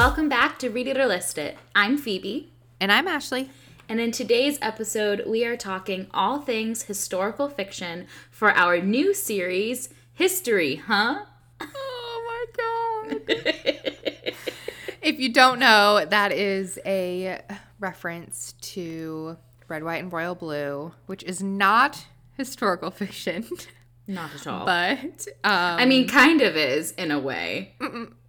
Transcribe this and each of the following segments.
Welcome back to Read It or List It. I'm Phoebe. And I'm Ashley. And in today's episode, we are talking all things historical fiction for our new series, History, huh? Oh my god. if you don't know, that is a reference to Red, White, and Royal Blue, which is not historical fiction. Not at all. But um, I mean, kind of is in a way.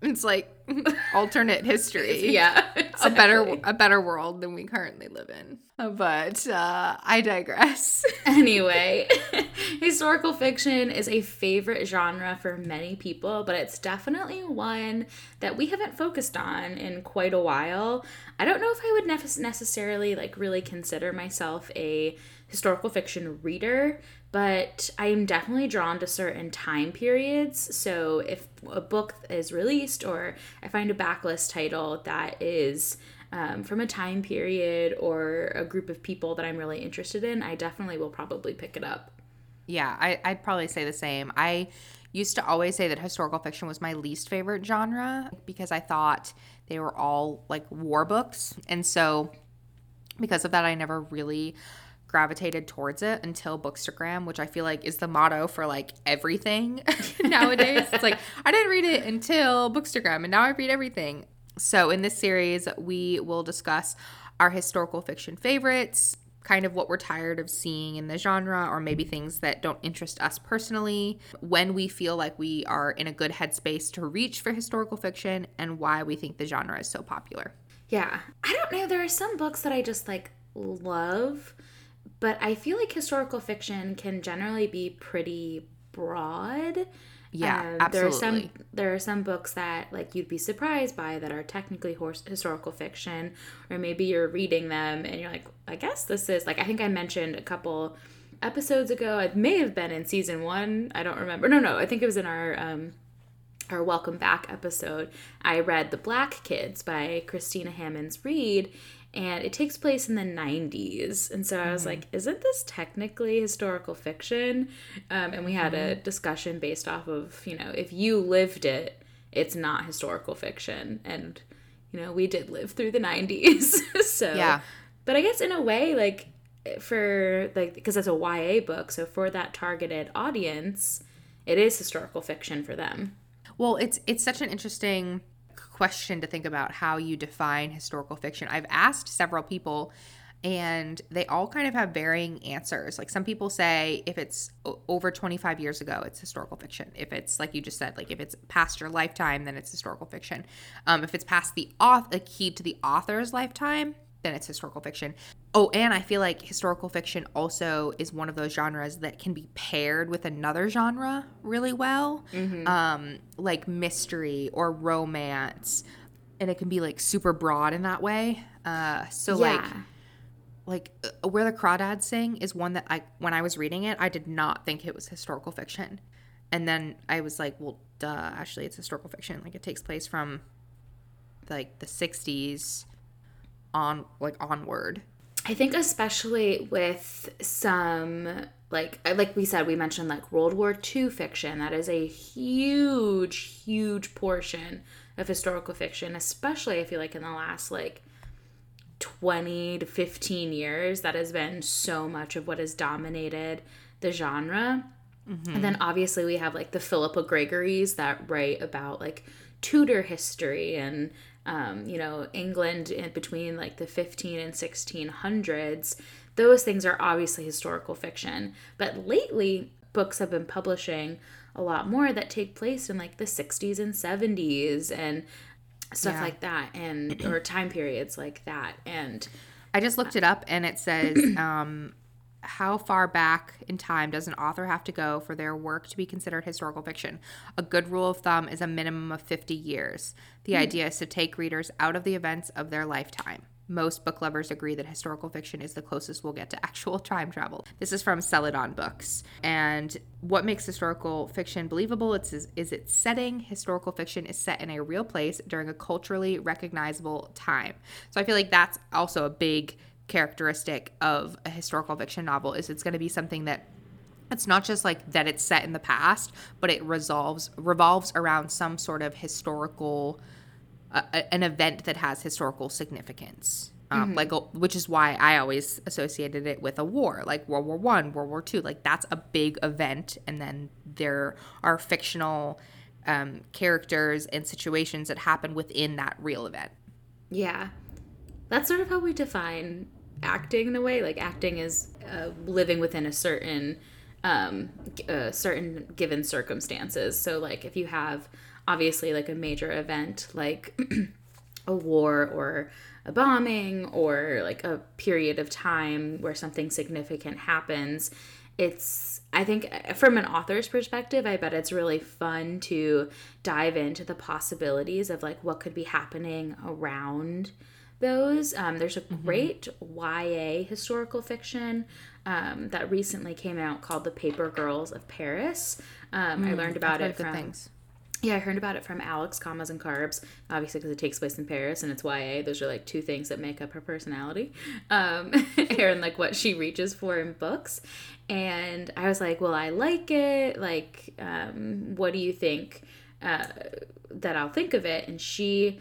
It's like alternate history. Yeah, a better a better world than we currently live in. But uh, I digress. anyway, historical fiction is a favorite genre for many people, but it's definitely one that we haven't focused on in quite a while. I don't know if I would nef- necessarily like really consider myself a historical fiction reader, but I am definitely drawn to certain time periods. So if a book is or I find a backlist title that is um, from a time period or a group of people that I'm really interested in, I definitely will probably pick it up. Yeah, I, I'd probably say the same. I used to always say that historical fiction was my least favorite genre because I thought they were all like war books. And so because of that, I never really gravitated towards it until Bookstagram, which I feel like is the motto for like everything nowadays. it's like I didn't read it until Bookstagram, and now I read everything. So in this series, we will discuss our historical fiction favorites, kind of what we're tired of seeing in the genre, or maybe things that don't interest us personally, when we feel like we are in a good headspace to reach for historical fiction, and why we think the genre is so popular. Yeah. I don't know. There are some books that I just like love but I feel like historical fiction can generally be pretty broad. Yeah, um, absolutely. There are some there are some books that like you'd be surprised by that are technically horse, historical fiction, or maybe you're reading them and you're like, I guess this is like I think I mentioned a couple episodes ago. It may have been in season one. I don't remember. No, no, I think it was in our um, our welcome back episode. I read The Black Kids by Christina Hammonds Reed, and it takes place in the 90s and so i was mm-hmm. like isn't this technically historical fiction? Um, and we had mm-hmm. a discussion based off of you know if you lived it it's not historical fiction. And you know we did live through the 90s so yeah. but i guess in a way like for like because it's a ya book so for that targeted audience it is historical fiction for them. Well it's it's such an interesting question to think about how you define historical fiction. I've asked several people and they all kind of have varying answers. Like some people say if it's over 25 years ago, it's historical fiction. If it's like you just said, like if it's past your lifetime, then it's historical fiction. Um, if it's past the author, the key to the author's lifetime, then it's historical fiction. Oh, and I feel like historical fiction also is one of those genres that can be paired with another genre really well, mm-hmm. um, like mystery or romance, and it can be like super broad in that way. Uh, so yeah. like like uh, where the crawdads sing is one that I when I was reading it, I did not think it was historical fiction, and then I was like, well, duh, actually, it's historical fiction. Like it takes place from like the '60s on like onward. I think especially with some like like we said we mentioned like World War II fiction that is a huge huge portion of historical fiction especially I feel like in the last like 20 to 15 years that has been so much of what has dominated the genre. Mm-hmm. And then obviously we have like the Philippa Gregories that write about like Tudor history and um, you know, England in between like the 15 and 1600s, those things are obviously historical fiction. But lately, books have been publishing a lot more that take place in like the 60s and 70s and stuff yeah. like that and or time periods like that and I just looked it up and it says um how far back in time does an author have to go for their work to be considered historical fiction? A good rule of thumb is a minimum of 50 years. The mm. idea is to take readers out of the events of their lifetime. Most book lovers agree that historical fiction is the closest we'll get to actual time travel. This is from Celadon Books. And what makes historical fiction believable is, is its setting. Historical fiction is set in a real place during a culturally recognizable time. So I feel like that's also a big characteristic of a historical fiction novel is it's going to be something that it's not just like that it's set in the past, but it resolves revolves around some sort of historical a, an event that has historical significance. Um, like which is why I always associated it with a war, like World War One, World War Two. Like that's a big event, and then there are fictional um, characters and situations that happen within that real event. Yeah, that's sort of how we define acting in a way. Like acting is uh, living within a certain um, uh, certain given circumstances. So like if you have obviously like a major event like a war or a bombing or like a period of time where something significant happens it's i think from an author's perspective i bet it's really fun to dive into the possibilities of like what could be happening around those um, there's a mm-hmm. great ya historical fiction um, that recently came out called the paper girls of paris um, mm, i learned about it from things yeah, I heard about it from Alex, Commas and Carbs, obviously because it takes place in Paris and it's YA. Those are like two things that make up her personality, um, and like what she reaches for in books. And I was like, well, I like it. Like, um, what do you think uh, that I'll think of it? And she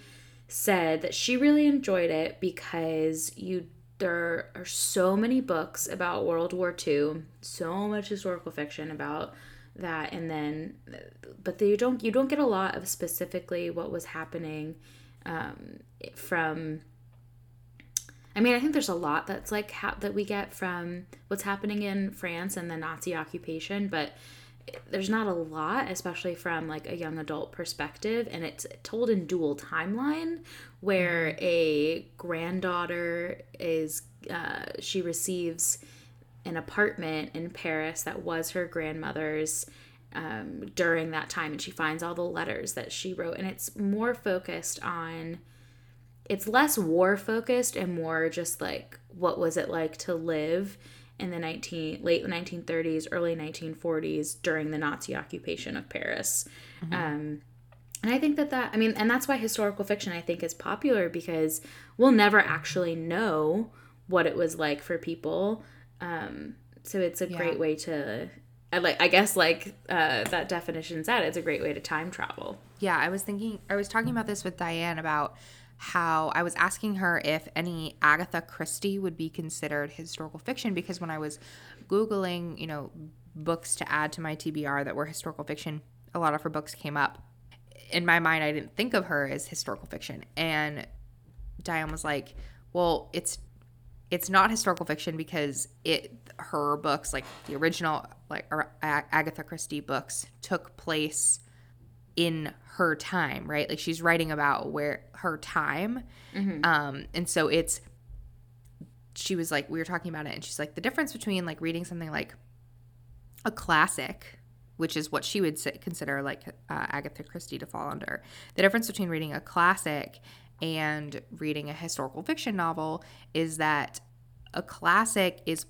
said that she really enjoyed it because you there are so many books about World War II, so much historical fiction about that and then but you don't you don't get a lot of specifically what was happening um, from I mean, I think there's a lot that's like ha- that we get from what's happening in France and the Nazi occupation, but there's not a lot, especially from like a young adult perspective, and it's told in dual timeline, where mm-hmm. a granddaughter is uh, she receives an apartment in Paris that was her grandmother's um, during that time, and she finds all the letters that she wrote, and it's more focused on. It's less war focused and more just like what was it like to live in the 19 late 1930s, early 1940s during the Nazi occupation of Paris. Mm-hmm. Um, and I think that that I mean, and that's why historical fiction I think is popular because we'll never actually know what it was like for people um, so it's a yeah. great way to I like I guess like uh, that definition said, it's a great way to time travel. Yeah, I was thinking I was talking about this with Diane about how I was asking her if any Agatha Christie would be considered historical fiction because when I was googling, you know, books to add to my TBR that were historical fiction, a lot of her books came up. In my mind, I didn't think of her as historical fiction, and Diane was like, "Well, it's it's not historical fiction because it her books like the original like Agatha Christie books took place in her time, right? Like she's writing about where her time. Mm-hmm. Um and so it's she was like we were talking about it and she's like the difference between like reading something like a classic which is what she would consider like uh, Agatha Christie to fall under. The difference between reading a classic and reading a historical fiction novel is that a classic is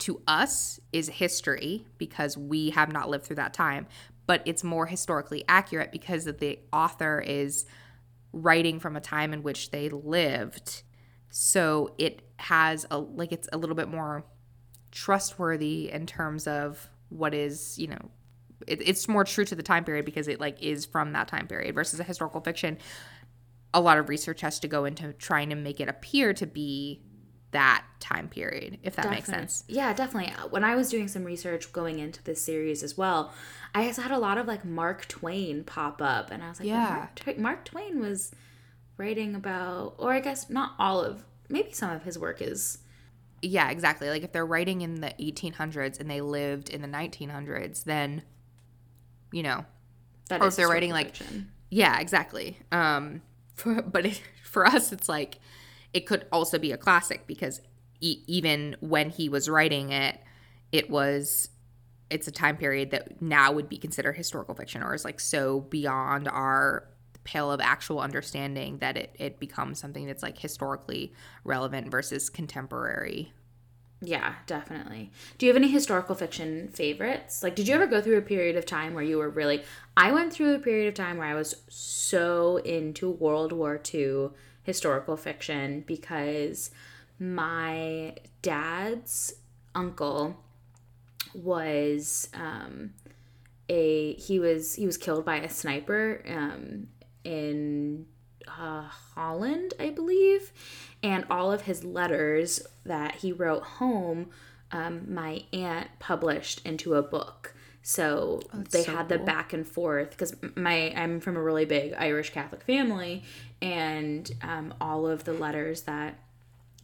to us is history because we have not lived through that time but it's more historically accurate because the author is writing from a time in which they lived. So it has a like it's a little bit more trustworthy in terms of what is you know it, it's more true to the time period because it like is from that time period versus a historical fiction. A lot of research has to go into trying to make it appear to be that time period, if that definitely. makes sense. Yeah, definitely. When I was doing some research going into this series as well, I had a lot of like Mark Twain pop up, and I was like, yeah, Mark, Mark Twain was writing about, or I guess not all of, maybe some of his work is. Yeah, exactly. Like if they're writing in the 1800s and they lived in the 1900s, then, you know, that or if they're writing like, yeah, exactly. Um, for, but it, for us, it's like it could also be a classic because e- even when he was writing it, it was it's a time period that now would be considered historical fiction or is like so beyond our pale of actual understanding that it, it becomes something that's like historically relevant versus contemporary yeah, definitely. Do you have any historical fiction favorites? Like, did you ever go through a period of time where you were really. I went through a period of time where I was so into World War II historical fiction because my dad's uncle was um, a he was he was killed by a sniper um, in uh, Holland, I believe, and all of his letters that he wrote home, um, my aunt published into a book. So they so had the cool. back and forth because my I'm from a really big Irish Catholic family, and um, all of the letters that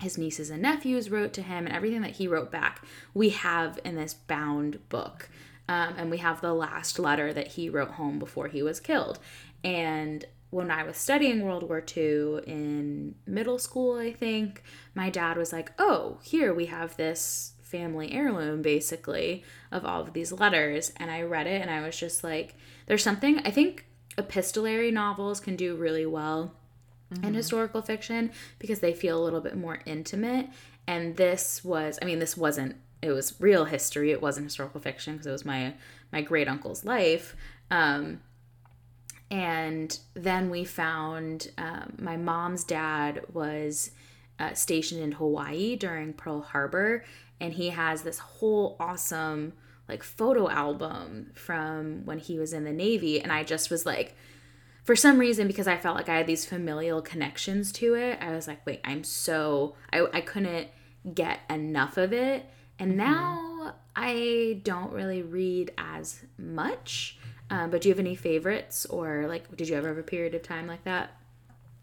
his nieces and nephews wrote to him and everything that he wrote back we have in this bound book um, and we have the last letter that he wrote home before he was killed and when i was studying world war ii in middle school i think my dad was like oh here we have this family heirloom basically of all of these letters and i read it and i was just like there's something i think epistolary novels can do really well in historical fiction because they feel a little bit more intimate. And this was, I mean, this wasn't. It was real history. It wasn't historical fiction because it was my my great uncle's life. Um, and then we found um, my mom's dad was uh, stationed in Hawaii during Pearl Harbor, and he has this whole awesome like photo album from when he was in the Navy. And I just was like, for some reason because i felt like i had these familial connections to it i was like wait i'm so i, I couldn't get enough of it and now i don't really read as much um, but do you have any favorites or like did you ever have a period of time like that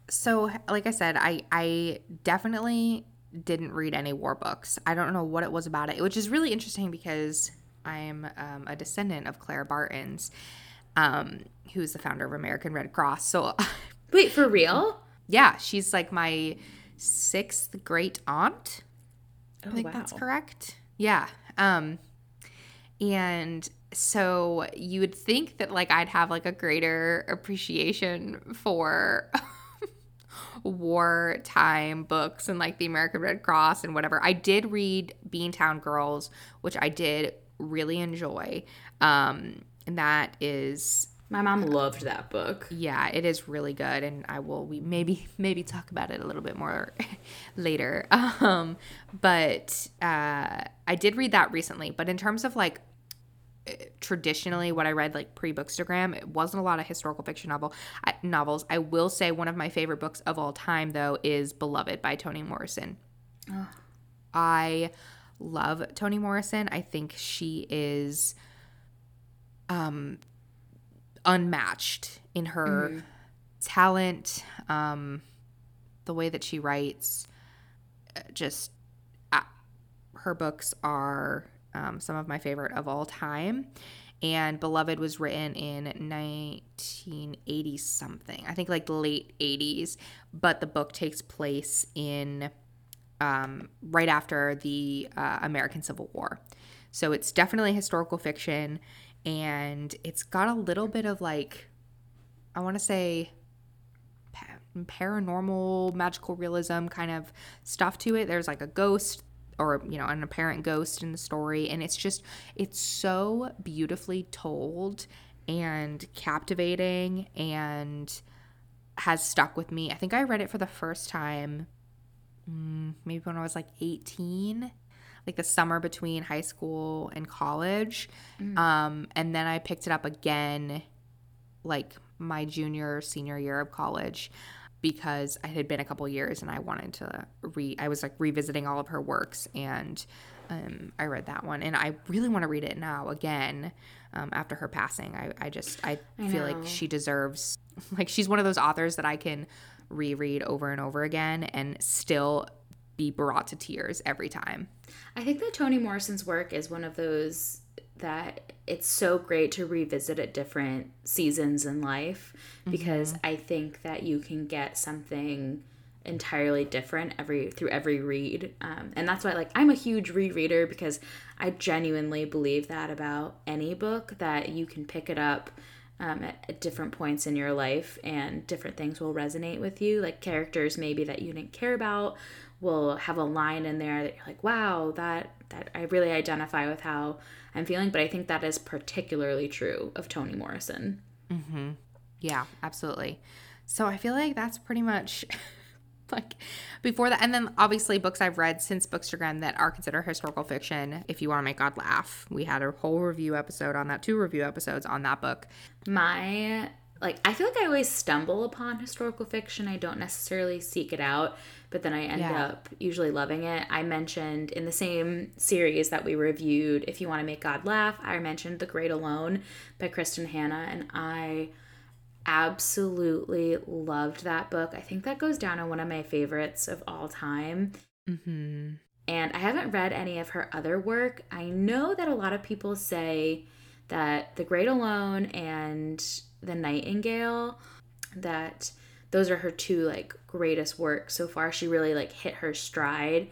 So, like I said, I I definitely didn't read any war books. I don't know what it was about it, which is really interesting because I'm um, a descendant of Clara Barton's, um, who's the founder of American Red Cross. So, wait for real yeah, she's like my sixth great aunt. oh I think that's correct. Yeah. Um and so you would think that like I'd have like a greater appreciation for wartime books and like the American Red Cross and whatever. I did read Beantown Girls, which I did really enjoy. Um and that is my mom loved that book yeah, it is really good, and I will we maybe maybe talk about it a little bit more later. Um, but uh, I did read that recently. But in terms of like traditionally what I read like pre Bookstagram, it wasn't a lot of historical fiction novel I, novels. I will say one of my favorite books of all time though is Beloved by Toni Morrison. I love Toni Morrison. I think she is um unmatched in her talent, um, the way that she writes. uh, Just uh, her books are um, some of my favorite of all time. And Beloved was written in 1980 something, I think like late 80s, but the book takes place in um, right after the uh, American Civil War. So it's definitely historical fiction and it's got a little bit of like, I want to say paranormal, magical realism kind of stuff to it. There's like a ghost or, you know, an apparent ghost in the story. And it's just, it's so beautifully told and captivating and has stuck with me. I think I read it for the first time mm, maybe when I was like 18, like the summer between high school and college. Um, and then I picked it up again like my junior, senior year of college because it had been a couple years and I wanted to re I was like revisiting all of her works and um, I read that one and I really want to read it now again um, after her passing. I, I just I, feel know. like she deserves like she's one of those authors that I can reread over and over again and still be brought to tears every time. I think that Toni Morrison's work is one of those that it's so great to revisit at different seasons in life because I think that you can get something entirely different every through every read. Um, and that's why like i'm a huge rereader because i genuinely believe that about any book that you can pick it up um, at, at different points in your life and different things will resonate with you. Like characters maybe that you didn't care about will have a line in there that you're like wow that that i really identify with how i'm feeling. But i think that is particularly true of toni morrison. Yeah, absolutely. So I feel like that's pretty much like before that. And then obviously books I've read since Bookstagram that are considered historical fiction. If you want to make God laugh, we had a whole review episode on that, two review episodes on that book. my like I feel like I always stumble upon historical fiction. I don't necessarily seek it out, but then I end Yeah. up usually loving it. I mentioned in the same series that we reviewed, If You Want to Make God Laugh, I mentioned The Great Alone by Kristin Hannah, and I absolutely loved that book. I think that goes down on one of my favorites of all time. Mm-hmm. And I haven't read any of her other work. I know that a lot of people say that The Great Alone and The Nightingale that those are her two like greatest works so far. She really like hit her stride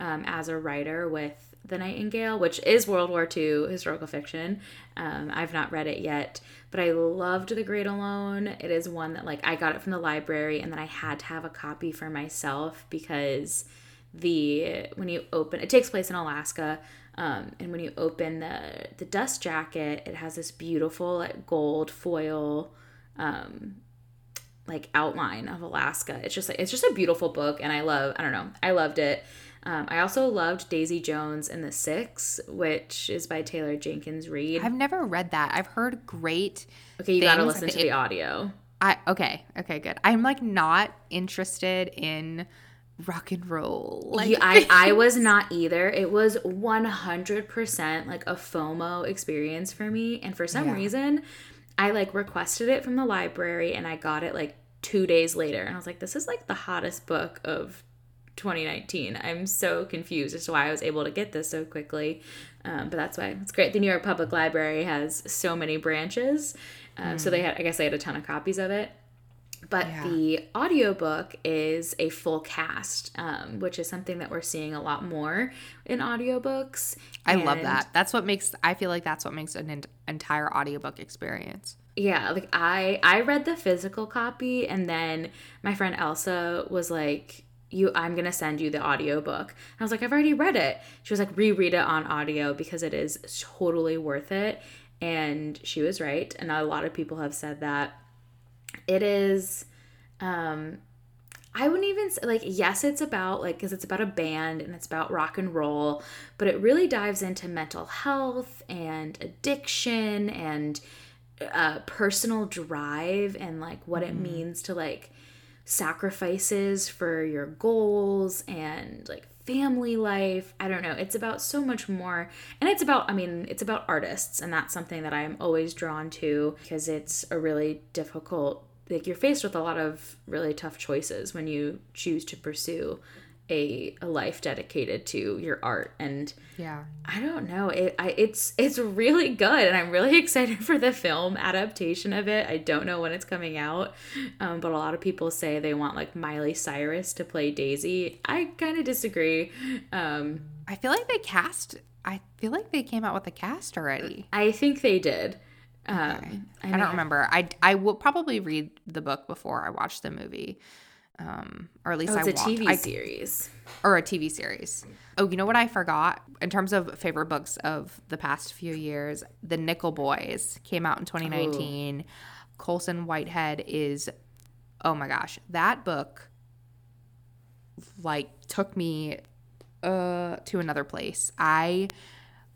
um, as a writer with The Nightingale, which is World War II historical fiction. Um, I've not read it yet, but I loved The Great Alone. It is one that like I got it from the library and then I had to have a copy for myself because the when you open it takes place in Alaska. Um, and when you open the the dust jacket, it has this beautiful like gold foil um, like outline of Alaska. It's just like it's just a beautiful book, and I love. I don't know. I loved it. Um, I also loved Daisy Jones and the Six, which is by Taylor Jenkins Reid. I've never read that. I've heard great. Okay, you gotta listen to It- the audio. I okay, okay, good. I'm like not interested in rock and roll. Like You- I, I was not either. It was 100% like a FOMO experience for me. And for some Yeah. reason, I like requested it from the library and I got it like two days later. And I was like, this is like the hottest book of 2019. I'm so confused as to why I was able to get this so quickly. Um, but that's why it's great. The New York Public Library has so many branches. Uh, So they had, I guess they had a ton of copies of it. But Yeah. the audiobook is a full cast, um, which is something that we're seeing a lot more in audiobooks. I love that. That's what makes I feel like that's what makes an en- entire audiobook experience. Yeah, like I I read the physical copy and then my friend Elsa was like you I'm going to send you the audiobook. And I was like I've already read it. She was like reread it on audio because it is totally worth it and she was right and a lot of people have said that it is um I wouldn't even say, like yes it's about like cuz it's about a band and it's about rock and roll, but it really dives into mental health and addiction and uh, personal drive and like what it means to like sacrifices for your goals and like family life. I don't know. It's about so much more. And it's about, I mean, it's about artists. And that's something that I'm always drawn to because it's a really difficult, like, you're faced with a lot of really tough choices when you choose to pursue a, a life dedicated to your art. And Yeah. I don't know. It I it's it's really good and I'm really excited for the film adaptation of it. I don't know when it's coming out. Um, but a lot of people say they want like Miley Cyrus to play Daisy. I kind of disagree. Um, I feel like they cast I feel like they came out with a cast already. I think they did. Um, I, I, don't remember. I I will probably read the book before I watch the movie. Um, or at least Oh, I it's a TV I, series. or a TV series. Oh, you know what I forgot? In terms of favorite books of the past few years, The Nickel Boys came out in 2019. Colson Whitehead is, oh my gosh, that book like took me uh to another place. I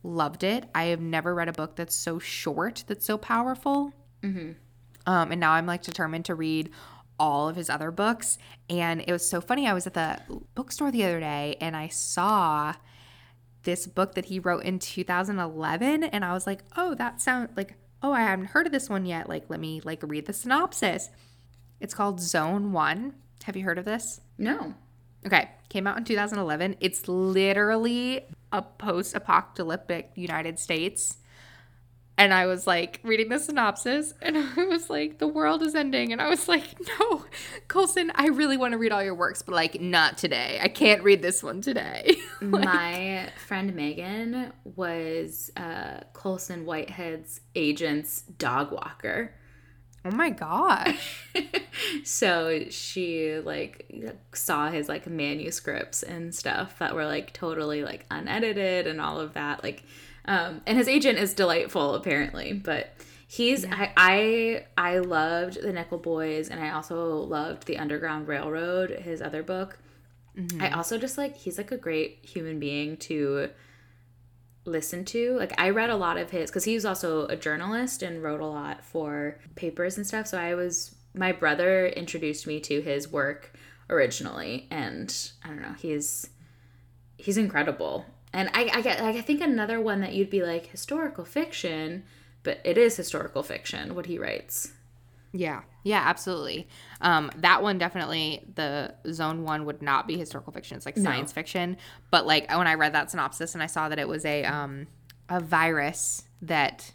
loved it. I have never read a book that's so short, that's so powerful. Um, and now I'm like determined to read all of his other books. And it was so funny. I was at the bookstore the other day and I saw this book that he wrote in 2011. And I was like, oh, that sounds like, oh, I haven't heard of this one yet. Like, let me like read the synopsis. It's called Zone One. Have you heard of this? No. Okay, came out in 2011. It's literally a post apocalyptic United States. And I was like reading the synopsis and I was like, the world is ending. And I was like, no, Colson, I really want to read all your works, but like, not today. I can't read this one today. My friend Megan was uh, Colson Whitehead's agent's dog walker. oh my gosh. so she like saw his like manuscripts and stuff that were like totally like unedited and all of that like um and his agent is delightful apparently but he's I, I i loved the nickel boys and i also loved the underground railroad his other book i also just like he's like a great human being to listen to. Like I read a lot of his cuz he was also a journalist and wrote a lot for papers and stuff. So I was my brother introduced me to his work originally and I don't know, he's he's incredible. And I I get like I think another one that you'd be like historical fiction, but it is historical fiction what he writes. Yeah. Yeah, absolutely. Um, that one definitely the zone one would not be historical fiction. It's like science no. fiction. But like when I read that synopsis and I saw that it was a um a virus that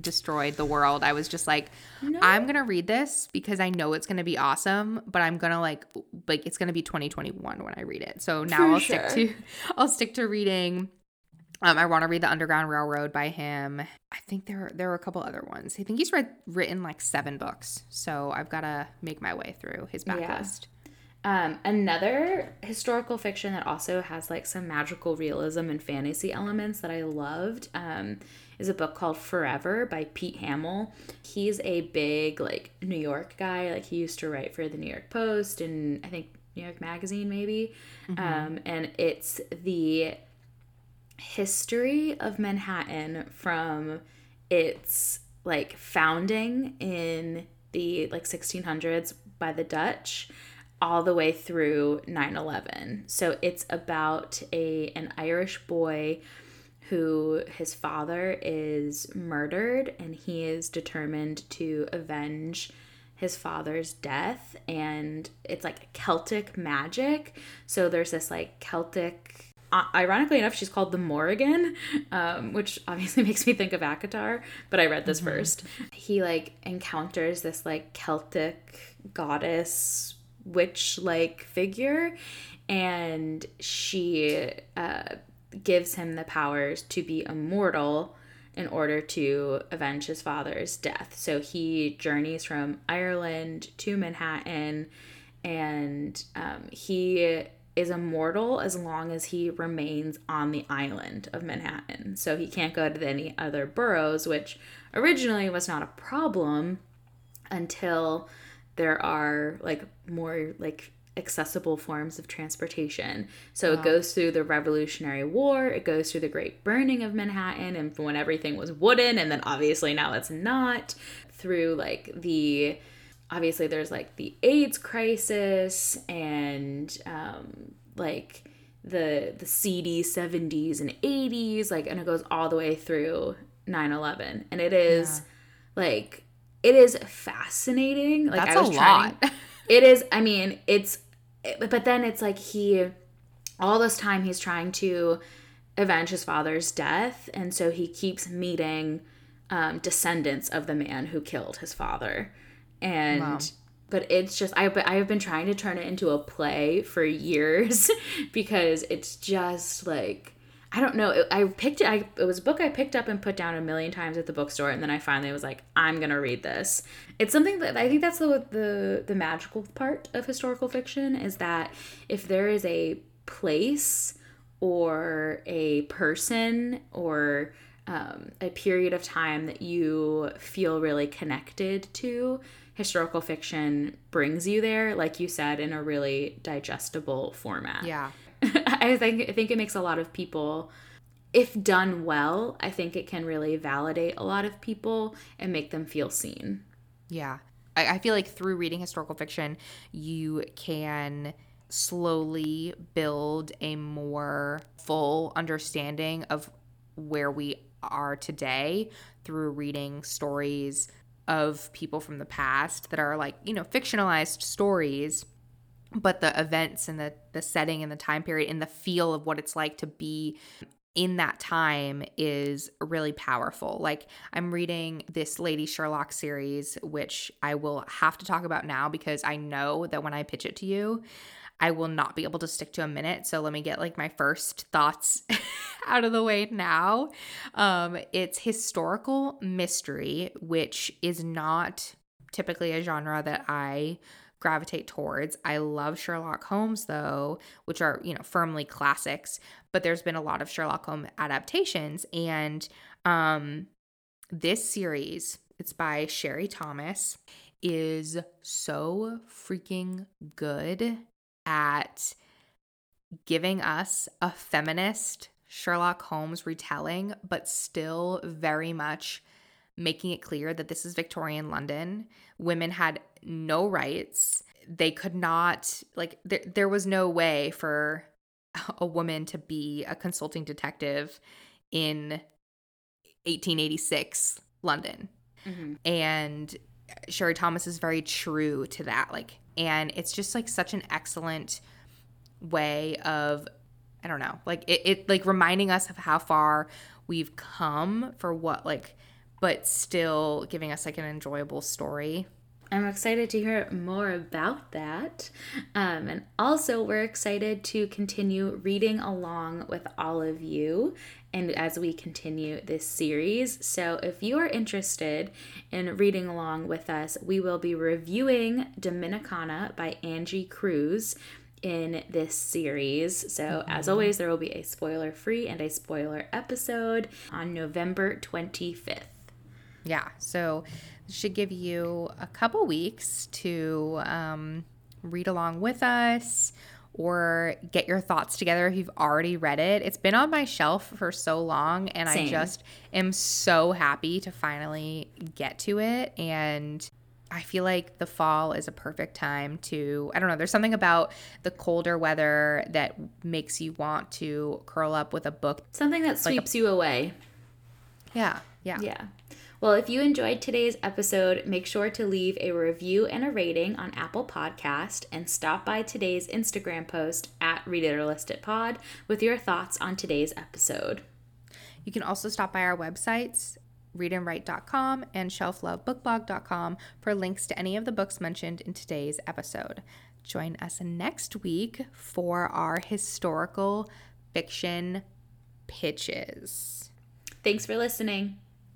destroyed the world, I was just like, no. I'm gonna read this because I know it's gonna be awesome, but I'm gonna like like it's gonna be 2021 when I read it. So now For I'll sure. stick to I'll stick to reading um, I want to read the Underground Railroad by him. I think there there are a couple other ones. I think he's read written like seven books, so I've got to make my way through his backlist. Yeah. Um, another historical fiction that also has like some magical realism and fantasy elements that I loved um, is a book called Forever by Pete Hamill. He's a big like New York guy. Like he used to write for the New York Post and I think New York Magazine maybe. Mm-hmm. Um, and it's the history of Manhattan from its like founding in the like 1600s by the Dutch all the way through 9/11. So it's about a an Irish boy who his father is murdered and he is determined to avenge his father's death and it's like Celtic magic. So there's this like Celtic uh, ironically enough, she's called the Morrigan, um, which obviously makes me think of ACOTAR, but I read this mm-hmm. first. He like encounters this like Celtic goddess witch like figure, and she uh, gives him the powers to be immortal in order to avenge his father's death. So he journeys from Ireland to Manhattan and um, he is immortal as long as he remains on the island of Manhattan. So he can't go to any other boroughs, which originally was not a problem until there are like more like accessible forms of transportation. So wow. it goes through the Revolutionary War, it goes through the Great Burning of Manhattan, and when everything was wooden, and then obviously now it's not, through like the obviously there's like the AIDS crisis and um, like the the seedy 70s and 80s like and it goes all the way through 9/11 and it is yeah. like it is fascinating like That's I was a trying, lot. it is I mean it's but then it's like he all this time he's trying to avenge his father's death and so he keeps meeting um, descendants of the man who killed his father and wow. but it's just I I have been trying to turn it into a play for years because it's just like I don't know. I picked it. I, it was a book I picked up and put down a million times at the bookstore, and then I finally was like, "I'm gonna read this." It's something that I think that's the the the magical part of historical fiction is that if there is a place or a person or um, a period of time that you feel really connected to, historical fiction brings you there, like you said, in a really digestible format. Yeah. I think I think it makes a lot of people if done well, I think it can really validate a lot of people and make them feel seen. Yeah. I, I feel like through reading historical fiction, you can slowly build a more full understanding of where we are today through reading stories of people from the past that are like, you know, fictionalized stories, but the events and the the setting and the time period and the feel of what it's like to be in that time is really powerful. Like I'm reading this Lady Sherlock series which I will have to talk about now because I know that when I pitch it to you, I will not be able to stick to a minute. So let me get like my first thoughts out of the way now. Um, it's historical mystery, which is not typically a genre that I gravitate towards. I love Sherlock Holmes though, which are, you know, firmly classics, but there's been a lot of Sherlock Holmes adaptations and um this series, it's by Sherry Thomas, is so freaking good at giving us a feminist Sherlock Holmes retelling, but still very much making it clear that this is Victorian London. Women had no rights. They could not, like, there, there was no way for a woman to be a consulting detective in 1886 London. Mm-hmm. And Sherry Thomas is very true to that. Like, and it's just like such an excellent way of, I don't know, like it, it like reminding us of how far we've come for what, like, but still giving us like an enjoyable story. I'm excited to hear more about that. Um, and also, we're excited to continue reading along with all of you and as we continue this series. So, if you are interested in reading along with us, we will be reviewing Dominicana by Angie Cruz in this series. So, mm-hmm. as always, there will be a spoiler free and a spoiler episode on November 25th. Yeah. So, should give you a couple weeks to um, read along with us or get your thoughts together if you've already read it. It's been on my shelf for so long, and Same. I just am so happy to finally get to it. And I feel like the fall is a perfect time to, I don't know, there's something about the colder weather that makes you want to curl up with a book. Something that sweeps like a, you away. Yeah. Yeah. Yeah. Well, if you enjoyed today's episode, make sure to leave a review and a rating on Apple Podcast and stop by today's Instagram post at Read It or List It Pod with your thoughts on today's episode. You can also stop by our websites, readandwrite.com and shelflovebookblog.com for links to any of the books mentioned in today's episode. Join us next week for our historical fiction pitches. Thanks for listening.